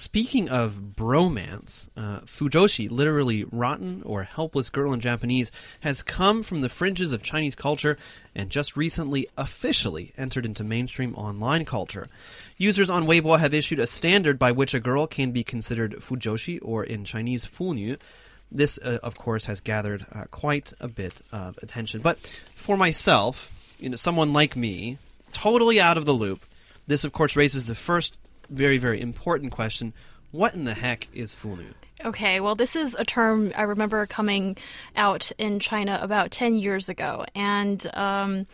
speaking of bromance, uh, fujoshi, literally rotten or helpless girl in Japanese, has come from the fringes of Chinese culture and just recently officially entered into mainstream online culture. Users on Weibo have issued a standard by which a girl can be considered fujoshi, or in Chinese, funyu. This, uh, of course, has gathered uh, quite a bit of attention. But for myself, you know, someone like me, totally out of the loop, this, of course, raises the first very, very important question what in the heck is funyu? Okay, well, this is a term I remember coming out in China about 10 years ago. And, um,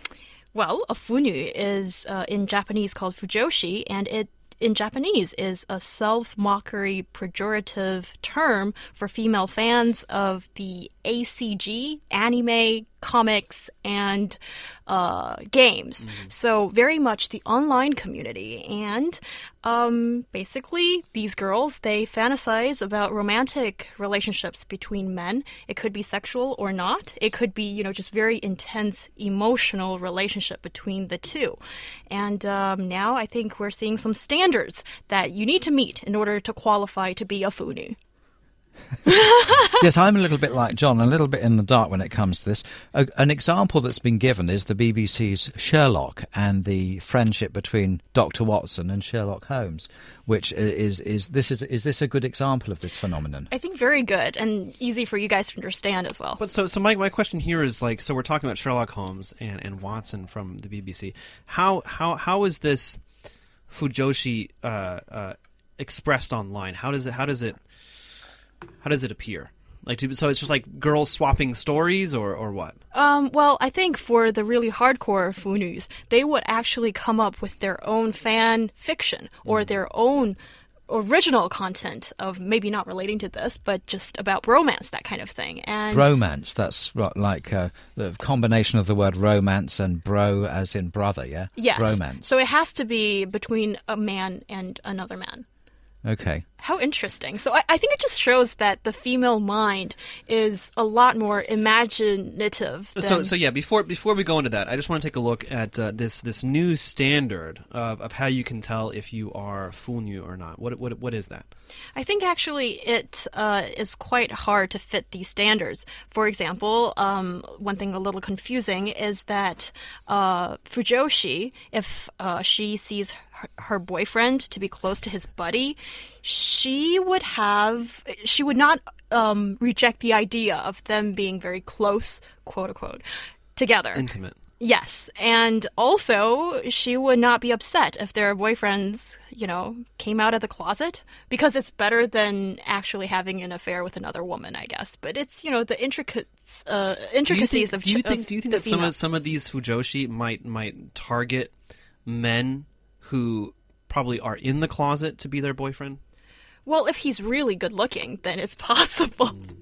well, a funyu is uh, in Japanese called fujoshi, and it in Japanese is a self mockery pejorative term for female fans of the ACG, anime, comics, and uh, games. Mm. So, very much the online community. And um, basically, these girls, they fantasize about romantic relationships between men. It could be sexual or not. It could be, you know, just very intense emotional relationship between the two. And um, now I think we're seeing some standards that you need to meet in order to qualify to be a funyu. yes, I'm a little bit like John, a little bit in the dark when it comes to this. A, an example that's been given is the BBC's Sherlock and the friendship between Dr. Watson and Sherlock Holmes, which is is this is is this a good example of this phenomenon? I think very good and easy for you guys to understand as well. But so so my, my question here is like so we're talking about Sherlock Holmes and, and Watson from the BBC. How how how is this Fujoshi uh, uh, expressed online? How does it how does it how does it appear? Like, so it's just like girls swapping stories, or or what? Um, well, I think for the really hardcore funyus, they would actually come up with their own fan fiction or mm. their own original content of maybe not relating to this, but just about romance, that kind of thing. And romance, that's like uh, the combination of the word romance and bro as in brother, yeah? Yes. Bromance. So it has to be between a man and another man. Okay. How interesting. So I, I, think it just shows that the female mind is a lot more imaginative. Than... So, so yeah. Before before we go into that, I just want to take a look at uh, this this new standard of, of how you can tell if you are funyu or not. What what what is that? I think actually it uh, is quite hard to fit these standards. For example, um, one thing a little confusing is that uh, Fujoshi, if uh, she sees her, her boyfriend to be close to his buddy, she would have she would not um, reject the idea of them being very close, quote unquote, together. Intimate. Yes, and also she would not be upset if their boyfriends, you know, came out of the closet because it's better than actually having an affair with another woman, I guess. But it's you know the intricate uh, intricacies do of. Do you think? Of do you think that some of some of these fujoshi might might target men who probably are in the closet to be their boyfriend? Well, if he's really good looking, then it's possible. Mm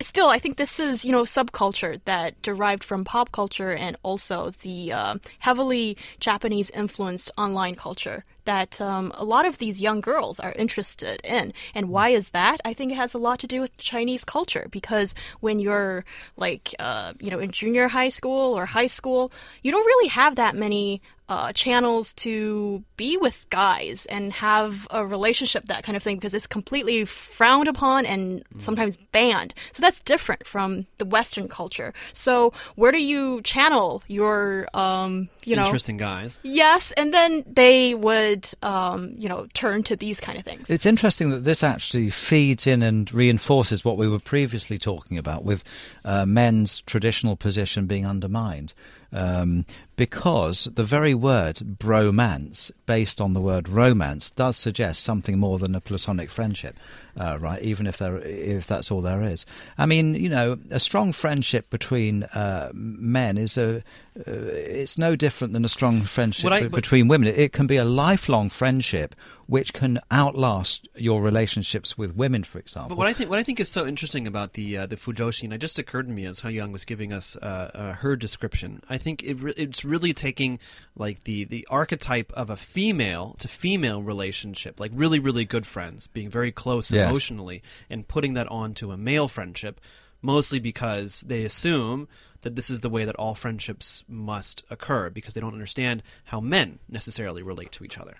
still, I think this is, you know, subculture that derived from pop culture and also the uh, heavily Japanese influenced online culture that um, a lot of these young girls are interested in. And why is that? I think it has a lot to do with Chinese culture because when you're like, uh, you know, in junior high school or high school, you don't really have that many uh, channels to be with guys and have a relationship, that kind of thing, because it's completely frowned upon and mm. sometimes banned. So that's different from the Western culture. So where do you channel your, um, you know, interesting guys? Yes, and then they would, um, you know, turn to these kind of things. It's interesting that this actually feeds in and reinforces what we were previously talking about with uh, men's traditional position being undermined um, because the very word bromance, based on the word romance, does suggest something more than a platonic friendship, uh, right? Even if there, if that's all there is. I mean, you know, a strong friendship between uh, men is a, uh, it's no different than a strong friendship I, between women. It can be a lifelong friendship which can outlast your relationships with women, for example. But what I think what I think is so interesting about the uh, the Fujoshi, and it just occurred to me as He Young was giving us uh, uh, her description. I think it re- it's really taking like the the archetype of a female to female relationship, like really really good friends, being very close yes. emotionally, and putting that onto a male friendship, mostly because they assume that this is the way that all friendships must occur because they don't understand how men necessarily relate to each other.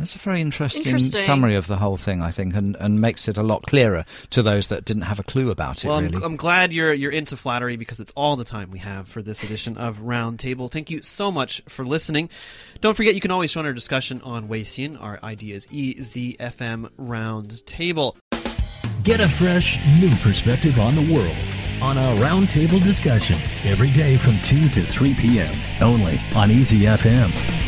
That's a very interesting, Interesting. summary of the whole thing, I think, and, and makes it a lot clearer to those that didn't have a clue about it. Well, really, I'm, I'm glad you're you're into flattery because it's all the time we have for this edition of Roundtable. Thank you so much for listening. Don't forget you can always join our discussion on Weixin. Our ID is EZFM Roundtable. Get a fresh, new perspective on the world on our roundtable discussion every day from 2 to 3 p.m. only on EZFM.